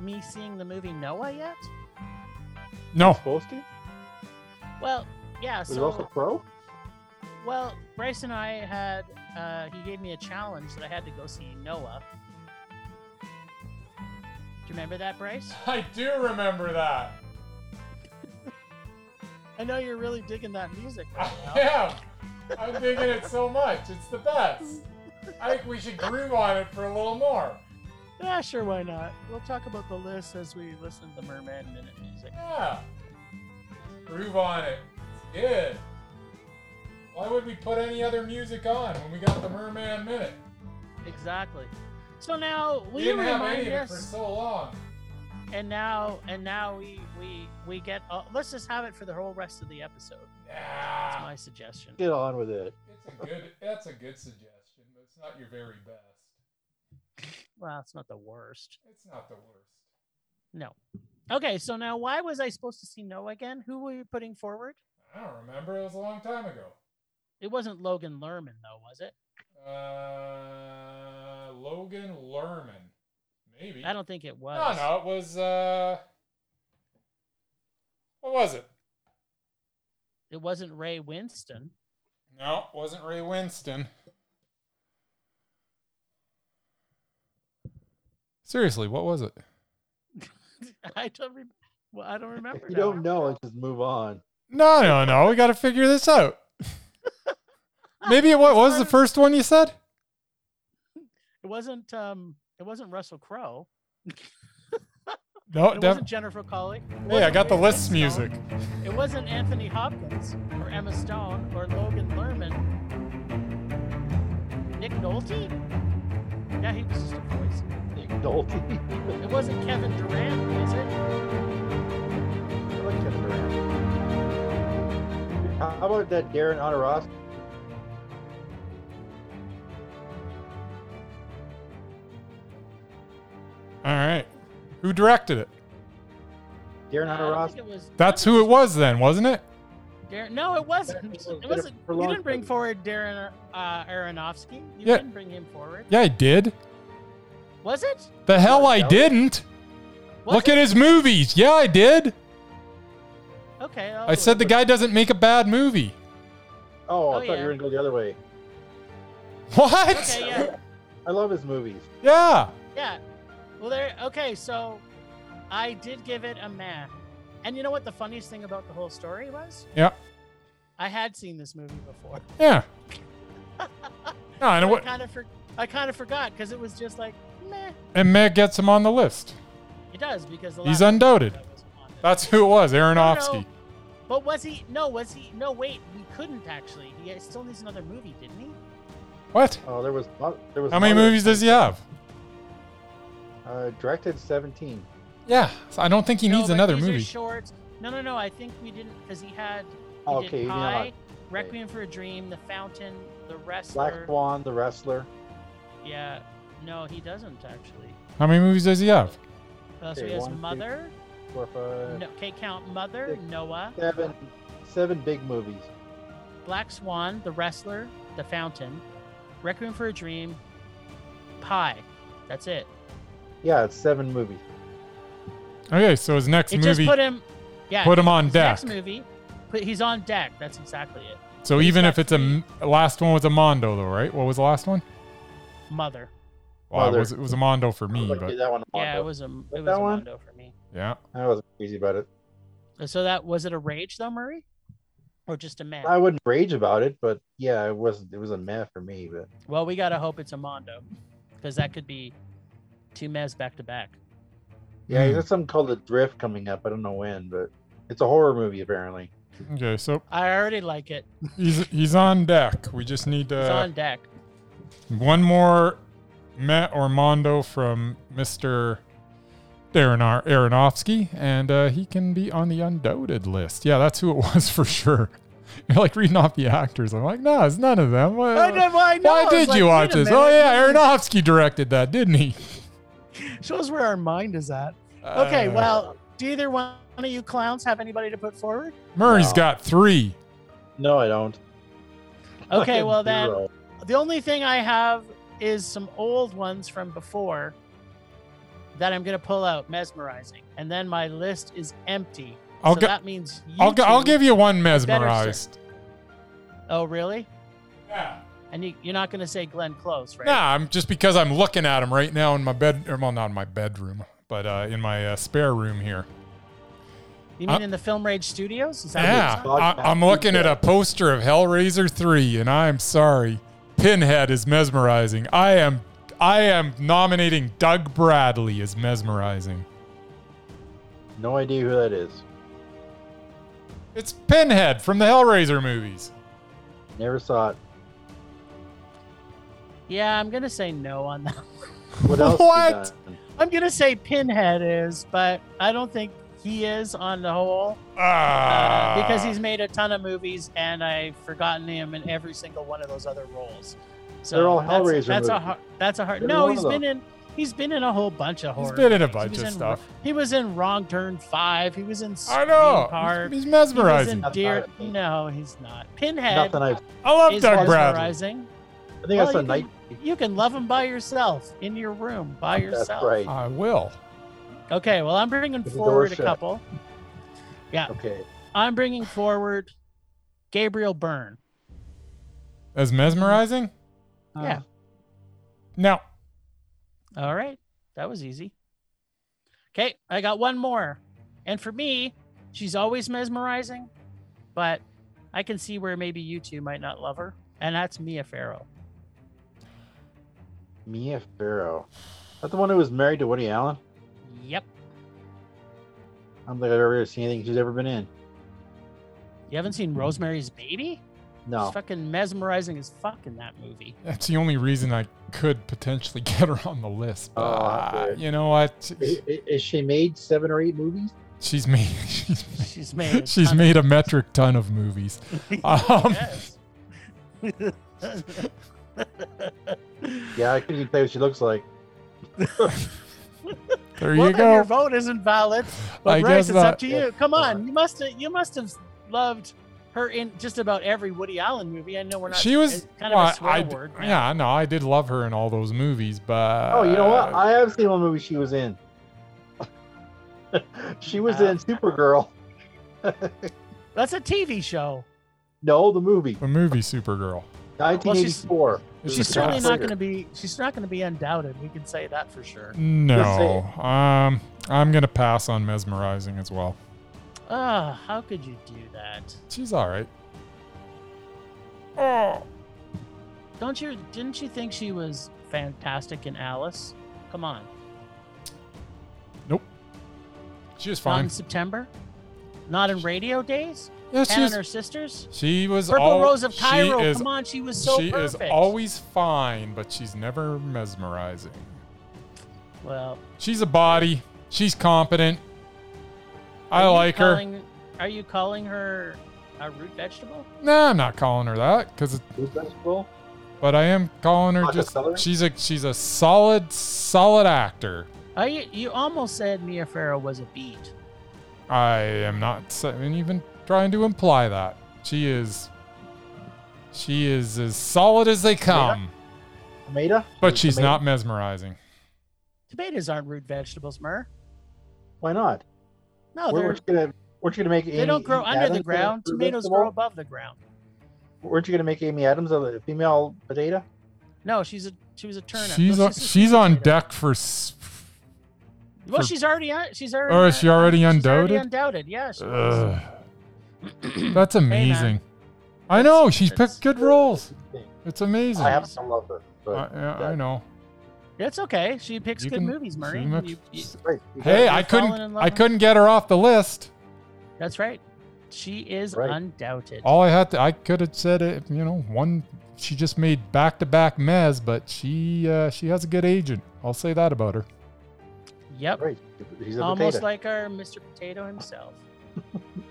me seeing the movie Noah yet? No. Supposed to? Well, yeah. Was it So, Russell Crowe? well, Bryce and I had. Uh, he gave me a challenge that I had to go see Noah. Do you remember that, Bryce? (laughs) I do remember that. I know you're really digging that music right now. am. I'm digging it so much. It's the best. I think we should groove on it for a little more. Yeah, sure, why not? We'll talk about the list as we listen to the Merman Minute music. Yeah. Groove on it. It's good. Why would we put any other music on when we got the Merman Minute? Exactly. So now We we didn't have remind any of it for us, so long. and now and now we we we get. Uh, let's just have it for the whole rest of the episode. That's my suggestion. Get on with it. It's a good that's a good suggestion, but it's not your very best. Well, it's not the worst. It's not the worst. No. Okay, so now why was I supposed to see Noah again? Who were you putting forward? I don't remember. It was a long time ago. It wasn't Logan Lerman, though, was it? Uh, Logan Lerman, maybe. I don't think it was. No, no, it was. Uh, what was it? It wasn't Ray Winstone. No, it wasn't Ray Winstone. Seriously, what was it? (laughs) I don't. Re- well, I don't (laughs) remember. If you now. don't know, let's just move on. No, no, no. We got to figure this out. (laughs) Maybe it what was the first one you said? It wasn't. Um. It wasn't Russell Crowe. (laughs) No, It def- wasn't Jennifer Connelly. It Hey, I got the list music. It wasn't Anthony Hopkins or Emma Stone or Logan Lerman. Nick Nolte? Yeah, he was just a voice. Nick Nolte. (laughs) It wasn't Kevin Durand, was it? I like Kevin Durand. How about that Darren Aronofsky? All right. Who directed it? Darren Uh, I don't Aronofsky. think. That's who it was then, wasn't it? Darren, no, it wasn't. (laughs) It was It Jennifer wasn't. You didn't bring forward Darren uh, Aronofsky. You Yeah. didn't bring him forward. Yeah, I did. Was it? The hell I didn't. Was Look it? at his movies. Yeah, I did. Okay. I'll I said the guy doesn't make a bad movie. Oh, I Oh, thought yeah. you were gonna go the other way. What? Okay, yeah, (laughs) I love his movies. Yeah. yeah. Well, there. Okay, so I did give it a meh. And you know what the funniest thing about the whole story was? Yeah. I had seen this movie before. Yeah. (laughs) No, I know I what. kind of for, I kind of forgot because it was just like meh. And meh gets him on the list. It does because the He's last undoubted. that was on there. That's who it was, Aronofsky. No, But was he? No, was he? No, wait. We couldn't actually. He still needs another movie, didn't he? What? Oh, there was there was. How many movies does he have? Uh, directed seventeen. Yeah. so I don't think he No, needs but another these are movie. shorts. No, no, no. I think we didn't because he had. He Oh, okay, did you mean Pi, Requiem for a Dream, The Fountain, The Wrestler. Black Swan, The Wrestler. Yeah. No, he doesn't actually. How many movies does he have? Uh, so Okay, he has one, two, Mother. Four, five, No, okay, count Mother, six, Noah. seven, seven big movies. Black Swan, The Wrestler, The Fountain, Requiem for a Dream, Pi. That's it. Yeah, it's seven movies. Okay, so his next It movie. just put him. Yeah. put him on his deck. Next movie, put, he's on deck. That's exactly it. so he's even got if it's a three- m- last one was a Mondo though, right? What was the last one? Mother. Well, it Mother. was it was a Mondo for me, was but that one. Yeah, it was a it was that a one? Mondo for me. yeah. I wasn't crazy about it. So that was it a rage though, Murray, or just a meh? I wouldn't rage about it, but yeah, it was it was a meh for me. But Well, we gotta hope it's a Mondo, because that could be two mehs back to back. yeah, Hmm. there's something called The Drift coming up. I don't know when, but it's a horror movie apparently. Okay, so I already like it. he's he's on deck. We just need to. uh, on deck. one more Met or Mondo from Mister Darren Ar- Aronofsky, and uh, he can be on the undoubted list. Yeah, that's who it (laughs) was for sure. You're like reading off the actors. I'm like, no, it's none of them. Why, I know, I know. why I did like, you watch a this? Oh yeah, Aronofsky directed that, didn't he? (laughs) Shows where our mind is at. Okay, Uh, well, do either one of you clowns have anybody to put forward? Murray's No. got three. No, I don't. (laughs) Okay, well then, Zero. the only thing I have is some old ones from before that I'm gonna pull out, mesmerizing, and then my list is empty. I'll so gi- that means you I'll, gi- I'll give you one mesmerized. Oh, really? Yeah. And you, you're not gonna say Glenn Close, right? Nah, I'm just because I'm looking at him right now in my bed, or well, not in my bedroom, but uh, in my uh, spare room here. You mean Uh, in the Film Rage Studios? Is that Yeah, what it's Dog I, I'm Pound looking at a poster of Hellraiser 3, and I'm sorry, Pinhead is mesmerizing. I am, I am nominating Doug Bradley as mesmerizing. No idea who that is. It's Pinhead from the Hellraiser movies. Never saw it. Yeah, I'm gonna say no on that. (laughs) What else? What? I'm gonna say Pinhead is, but I don't think he is on the whole Ah, uh, because he's made a ton of movies, and I've forgotten him in every single one of those other roles. So They're all that's, Hellraiser That's a movies. har- that's a hard. Every No, one he's of been in. He's been in a whole bunch of horror. He's been in a bunch of in- stuff. He was in Wrong Turn Five. He was in. I know. Scream Park. He's, he's He was mesmerizing. in Deer. not a thing. No, he's not. Pinhead Nothing I've. I love is Doug Bradley. Mesmerizing. I think Well, that's a you night. can- You can love him by yourself in your room by That's yourself. right. I will. Okay, well, I'm bringing With forward a shut. couple. Yeah. Okay. I'm bringing forward Gabriel Byrne. As mesmerizing? Uh-huh. Yeah. No. All right. That was easy. Okay, I got one more. And for me, she's always mesmerizing, but I can see where maybe you two might not love her. And that's Mia Farrow. Mia Farrow. That the one who was married to Woody Allen? Yep. I don't think I've ever seen anything she's ever been in. You haven't seen Rosemary's Baby? No. She's fucking mesmerizing as fuck in that movie. That's the only reason I could potentially (laughs) get her on the list. But Oh, uh, you know what? I- i- Is she made seven or eight movies? She's made (laughs) she's made, She's made. a she's ton made a metric ton of movies. (laughs) Um, Yes. (laughs) Yeah, I couldn't even tell you what she looks like. (laughs) There well, you then your vote isn't valid. But I Bryce, guess it's not. up to you. Come on, you must have you must have loved her in just about every Woody Allen movie. I know we're not. She was kind well, of a swear I, word. now. yeah, no, I did love her in all those movies, but Oh, you know what? I have seen one movie she was in. (laughs) she was Uh, in Supergirl. That's a TV show. No, the movie. the movie Supergirl. 1984. She's She's certainly not going to be. She's not going to be undoubted. We can say that for sure. No, um, I'm gonna pass on mesmerizing as well. Ah, how could you do that? She's all right. Oh, Don't you? Didn't you think she was fantastic in Alice? Come on. Nope. She was fine. Not fine. in September. Not in Radio Days. Yeah, Hannah and her sisters. She was Purple all, Rose of she Cairo. is- Come on, she was so she is always fine, but she's never mesmerizing. well. She's a body. She's competent. I are you like her. Are you calling her a root vegetable? Nah, I'm not calling her that because, Food vegetable? but I am calling her Like just. celery? She's a she's a solid solid actor. Are you? You almost said Mia Farrow was a beat. I am not sa- and even trying to imply that. She is she is as solid as they come, Tomato? but she's Tomato? not mesmerizing. Tomatoes aren't root vegetables, Mer. Why not? No, Weren't- they're, weren't you gonna weren't you gonna make they Amy don't grow under Adams the ground. Tomatoes vegetable? grow above the ground. Weren't you gonna make Amy Adams a female potato? No, she's a she was a turnip. She's No, on, a she's on deck for s- Well, for- she's already on. She's already. Oh, is she uh, already she's undoubted? undoubted. Yeah. She was. Ugh. That's amazing. I know she's that's- picked good roles. It's amazing. I have some love her. I, But yeah, I know. It's okay. She picks You good can- movies, Murray. she You- you- Hey, I couldn't. I couldn't get her off the list. that's right. She is Right. undoubted. All I had to, I could have said it. You know, one. She just made back-to-back mez, but she uh, she has a good agent. I'll say that about her. Yep. right. He's a Almost potato. like our Mr. Potato himself. (laughs)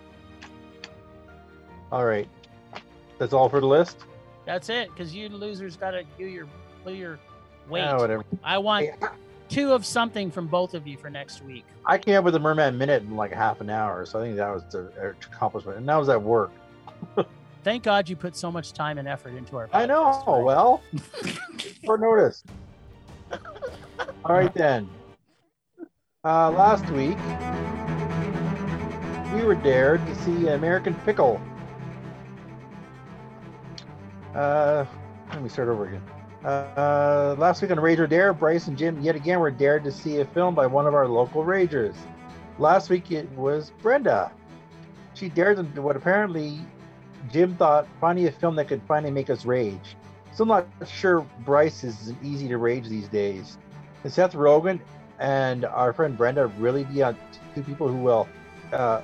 All right. That's all for the list. That's it. Because you losers got to do your do your weight. Ah, whatever. I want Hey, two of something from both of you for next week. I came up with a Merman minute in like half an hour, so I think that was the accomplishment. And that was at work. (laughs) Thank God you put so much time and effort into our. I know. podcast, Murray. Well, (laughs) short notice. All right then. Uh, last week, we were dared to see American Pickle. Uh, let me start over again. Uh, last week on Rager Dare, Bryce and Jim yet again were dared to see a film by one of our local Ragers. Last week it was Brenda. She dared them to what apparently Jim thought finding a film that could finally make us rage. Still not sure Bryce is easy to rage these days. Is Seth Rogen and our friend Brenda really be on two people who will? Uh,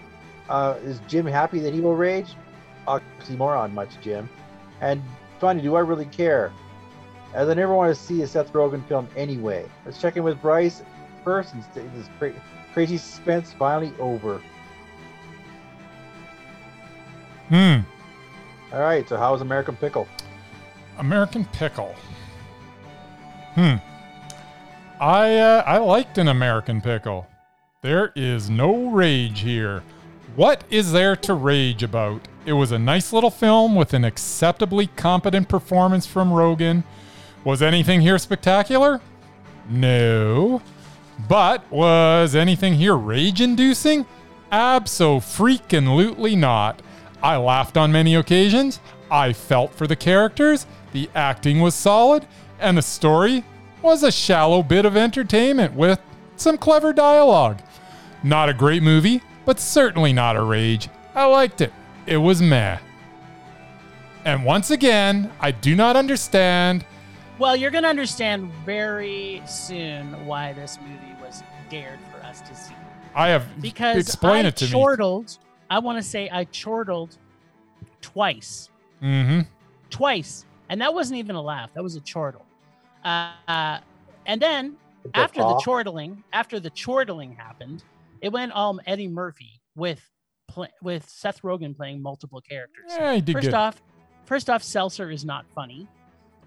uh, is Jim happy that he will rage? Oxymoron, much Jim. And funny, do I really care? As I never want to see a Seth Rogen film anyway. Let's check in with Bryce first and stay this cra- crazy suspense finally over. Hmm. All right, so how's American Pickle? American Pickle. Hmm. I uh, I liked an American Pickle. There is no rage here. What is there to rage about? It was a nice little film with an acceptably competent performance from Rogen. Was anything here spectacular? No. But was anything here rage inducing? Abso-freaking-lutely not. I laughed on many occasions. I felt for the characters. The acting was solid. And the story was a shallow bit of entertainment with some clever dialogue. Not a great movie, but certainly not a rage. I liked it. It was meh. And once again, I do not understand. Well, you're going to understand very soon why this movie was dared for us to see. I have Because explain I it to me. chortled. I want to say I chortled twice. Mm-hmm. Twice. And that wasn't even a laugh. That was a chortle. Uh, uh, and then It's a after the chortling, after the chortling happened, it went um Eddie Murphy with with Seth Rogen playing multiple characters. Yeah, First good. off, first off, Seltzer is not funny.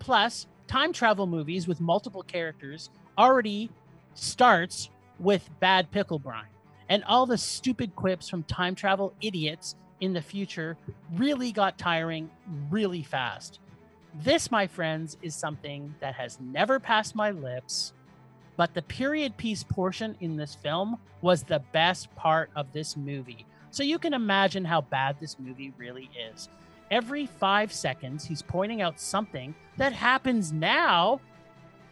Plus, time travel movies with multiple characters already starts with bad pickle brine, and all the stupid quips from time travel idiots in the future really got tiring really fast. This, my friends, is something that has never passed my lips, but the period piece portion in this film was the best part of this movie. So you can imagine how bad this movie really is. Every five seconds, he's pointing out something that happens now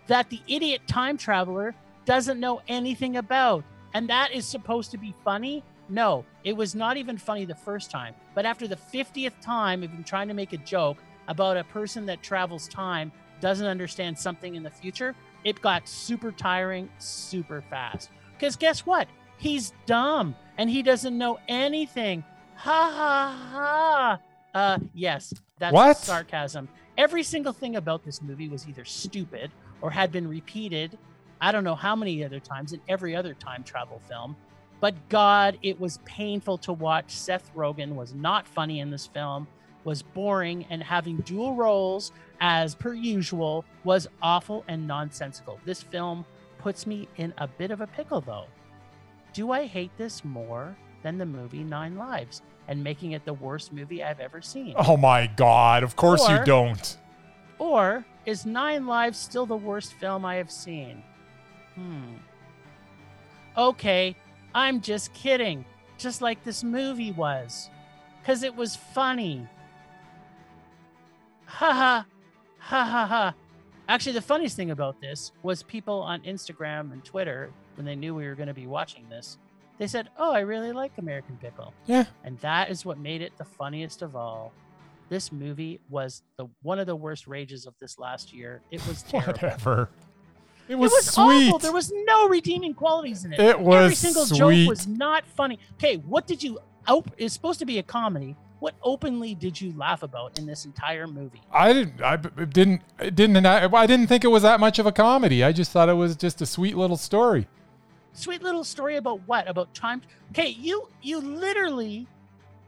that the idiot time traveler doesn't know anything about. And that is supposed to be funny? No, it was not even funny the first time. But after the 50th time of him trying to make a joke about a person that travels time doesn't understand something in the future, it got super tiring super fast. Because guess what? He's dumb and he doesn't know anything. Ha ha ha. Uh, yes, that's What? sarcasm. Every single thing about this movie was either stupid or had been repeated, I don't know how many other times in every other time travel film. But God, it was painful to watch. Seth Rogen was not funny in this film, was boring, and having dual roles, as per usual, was awful and nonsensical. This film puts me in a bit of a pickle, though. Do I hate this more than the movie Nine Lives and making it the worst movie I've ever seen? Oh my God! Of course you don't. Or is Nine Lives still the worst film I have seen? Hmm. Okay, I'm just kidding. Just like this movie was. Because it was funny. Ha ha. Ha ha ha. Actually, the funniest thing about this was people on Instagram and Twitter, when they knew we were going to be watching this, they said, Oh, I really like American Pickle. Yeah. And that is what made it the funniest of all. This movie was the one of the worst rages of this last year. It was (laughs) terrible. Whatever. It It was, was sweet. awful. There was no redeeming qualities in it. It was Every single sweet. joke was not funny. Okay, what did you? Op- it's supposed to be a comedy. What openly did you laugh about in this entire movie? I didn't. I didn't. It didn't. I, I didn't think it was that much of a comedy. I just thought it was just a sweet little story. Sweet little story about what? About time? Okay, you you literally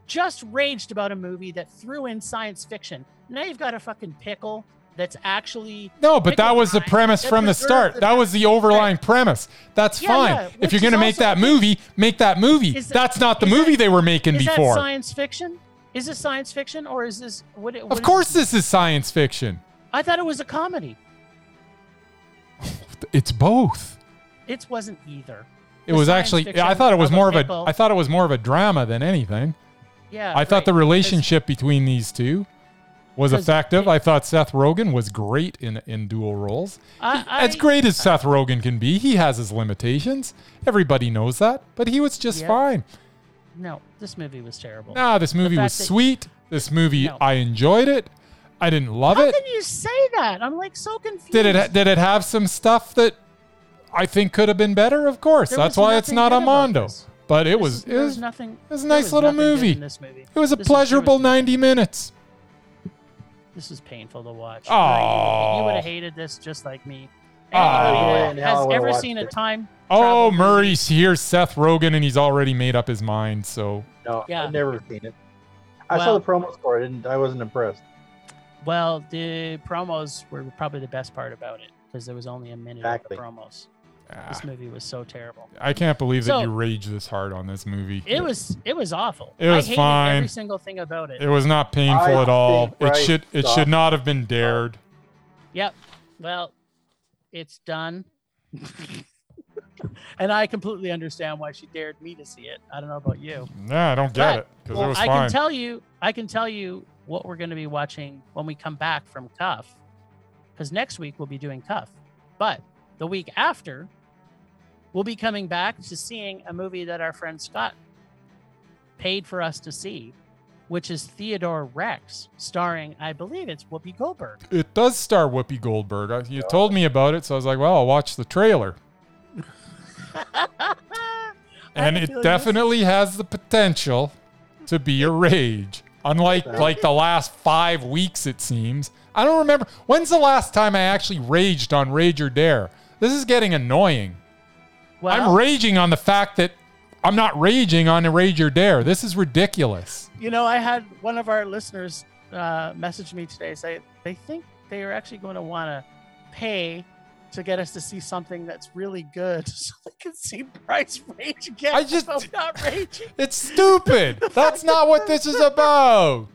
just raged about a movie that threw in science fiction. Now you've got a fucking pickle that's actually No, but that was the premise from the start. the That was the overlying premise. That's Yeah, fine. yeah, if you're gonna make that movie, make that movie. Is that- That's not the is that- movie they were making is before. that science fiction? Is this science fiction or is this what? It, what of is- course, this is science fiction. I thought it was a comedy. (laughs) It's both. It wasn't either. It The was actually. I thought it was more of a. I thought it was more of a drama than anything. Yeah. I thought right, the relationship between these two was effective. it- I thought Seth Rogen was great in in dual roles. I, I, as great as Seth Rogen can be, he has his limitations. Everybody knows that, but he was just Yep. fine. No, this movie was terrible. Nah, this movie was that- sweet. This movie, No. I enjoyed it. I didn't love How it. How can you say that? I'm like so confused. Did it did it have some stuff that I think could have been better? Of course. There That's why it's not a Mondo. But it was it was nothing. it was a nice little movie. This movie. it was a This pleasurable was- 90 minutes. This is painful to watch. Aw. You would have hated this just like me. Aw. Anybody Yeah, that has wanna ever watch seen a time? Oh, travel movie- Murray's here, Seth Rogen, and he's already made up his mind. So No, Yeah. I've never seen it. I Well- saw the promo for it. I didn't. I wasn't impressed. Well, the promos were probably the best part about it because there was only a minute Exactly. of the promos. ah, This movie was so terrible. I can't believe that So- you rage this hard on this movie. It was it was awful. It was I hated fine. every single thing about it. It was not painful I at all. It should it sucked. should not have been dared. Yep. Well, it's done. (laughs) and I completely understand why she dared me to see it. I don't know about you. Yeah, I don't get But- it because Well, it was I fine. can tell you, I can tell you what we're going to be watching when we come back from Cuff. Because next week we'll be doing Cuff. But the week after, we'll be coming back to seeing a movie that our friend Scott paid for us to see, which is Theodore Rex, starring, I believe it's Whoopi Goldberg. it does star Whoopi Goldberg. You told me about it, so I was like, well, I'll watch the trailer. (laughs) And it definitely has the potential to be a rage. Unlike like the last five weeks, it seems. I don't remember. When's the last time I actually raged on Rage or Dare? This is getting annoying. Well, I'm raging on the fact that I'm not raging on a Rage or Dare. This is ridiculous. You know, I had one of our listeners uh, message me today say they think they are actually going to want to pay to get us to see something that's really good (laughs) so they can see Bryce rage again. I just- (laughs) not raging. (laughs) It's stupid. That's not what this is about.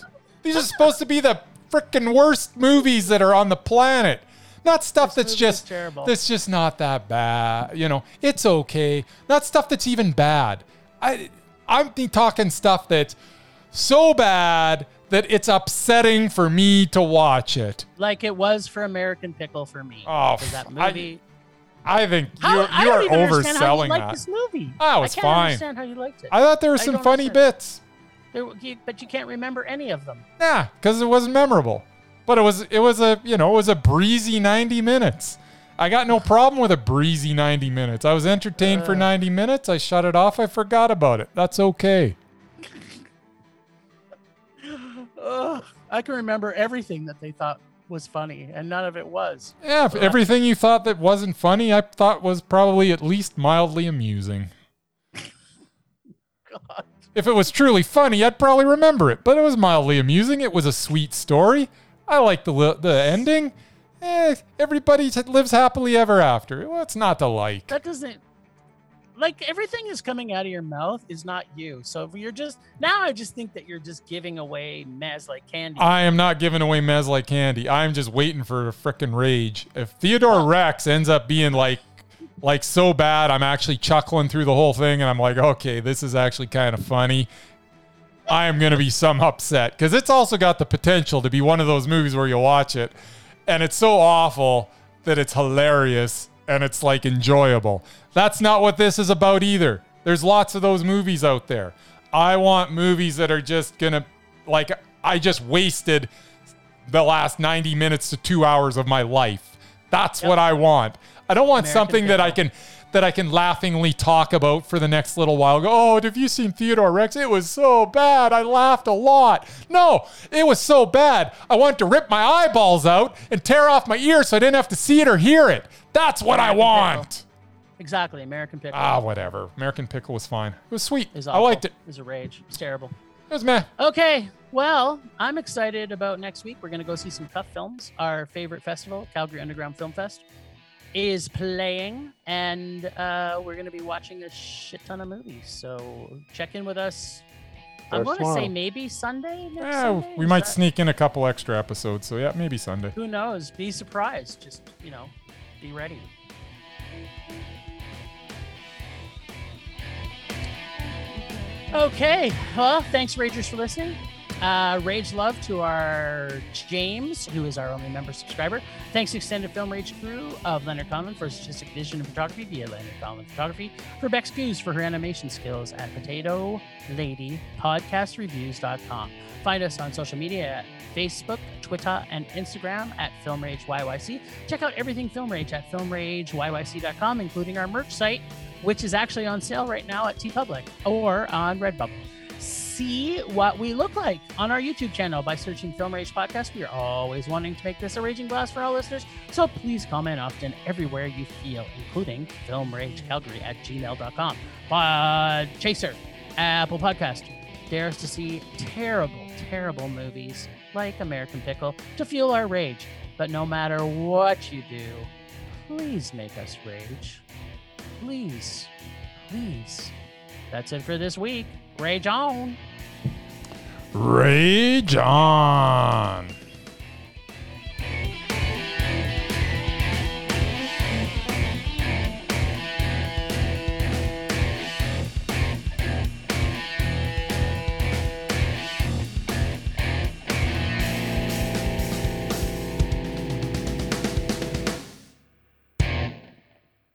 These are supposed to be the freaking worst movies that are on the planet. Not stuff This that's just terrible. that's just not that bad. You know, it's okay. Not stuff that's even bad. I I'm talking stuff that's so bad that it's upsetting for me to watch it. Like it was for American Pickle for me. Oh, that movie. I think How- you I are understand how you overselling that. this movie. Oh, I it's can't fine. understand how you liked it. I thought there were some funny understand. bits. There, but you can't remember any of them. Yeah, because it wasn't memorable. But it was it was a you know it was a breezy 90 minutes. I got no problem with a breezy 90 minutes. I was entertained for Uh. 90 minutes. I shut it off. I forgot about it. That's okay. Ugh, I can remember everything that they thought was funny, and none of it was. Yeah, if everything you thought that wasn't funny, I thought was probably at least mildly amusing. (laughs) God. If it was truly funny, I'd probably remember it. But it was mildly amusing. It was a sweet story. I like the the ending. Eh, everybody t- lives happily ever after. Well, it's not to like. That doesn't. Like everything is coming out of your mouth is not you. So if you're just now, I just think that you're just giving away mez like candy. I am not giving away mez like candy. I'm just waiting for a frickin' rage. If Theodore Rex ends up being like like so bad, I'm actually chuckling through the whole thing and I'm like, okay, this is actually kind of funny. I am gonna be some upset because it's also got the potential to be one of those movies where you watch it and it's so awful that it's hilarious and it's like enjoyable. That's not what this is about either. There's lots of those movies out there. I want movies that are just gonna like I just wasted the last 90 minutes to 2 hours of my life. That's what I want. I don't want American something that I can that I can laughingly talk about for the next little while. Go, oh, have you seen Theodore Rex? It was so bad. I laughed a lot. No, it was so bad. I wanted to rip my eyeballs out and tear off my ears so I didn't have to see it or hear it. That's what I American want. exactly, American Pickle. Ah, whatever. American Pickle was fine. It was sweet. is I awful. liked it. It was a rage. It's terrible. It was meh. Okay, well, I'm excited about next week. We're going to go see some Cuff Films. Our favorite festival, Calgary Underground Film Fest, is playing, and uh, we're going to be watching a shit ton of movies. So check in with us. I'm going to say maybe Sunday. Next Yeah, Sunday? we Is might that- sneak in a couple extra episodes. So yeah, maybe Sunday. Who knows? Be surprised. Just you know, be ready. Okay. Well, thanks, Ragers, for listening. Uh, Rage love to our James, who is our only member subscriber. Thanks to Extended Film Rage crew of Leonard Conlon for artistic vision and photography via Leonard Conlon Photography. For Bex Goose for her animation skills at Potato Lady Podcastreviews.com. Find us on social media at Facebook, Twitter, and Instagram at Film Rage YYC. Check out everything Film Rage at Film Rage FilmRageYYC.com, including our merch site, which is actually on sale right now at TeePublic or on Redbubble see what we look like on our YouTube channel by searching Film Rage Podcast. We are always wanting to make this a raging blast for our listeners, so please comment often everywhere you feel, including Film Rage Calgary at gmail.com. Pod Chaser, Apple Podcast. Dare us to see terrible, terrible movies like American Pickle to fuel our rage. But no matter what you do, please make us rage. Please, please. That's it for this week. Rage on. Rage on.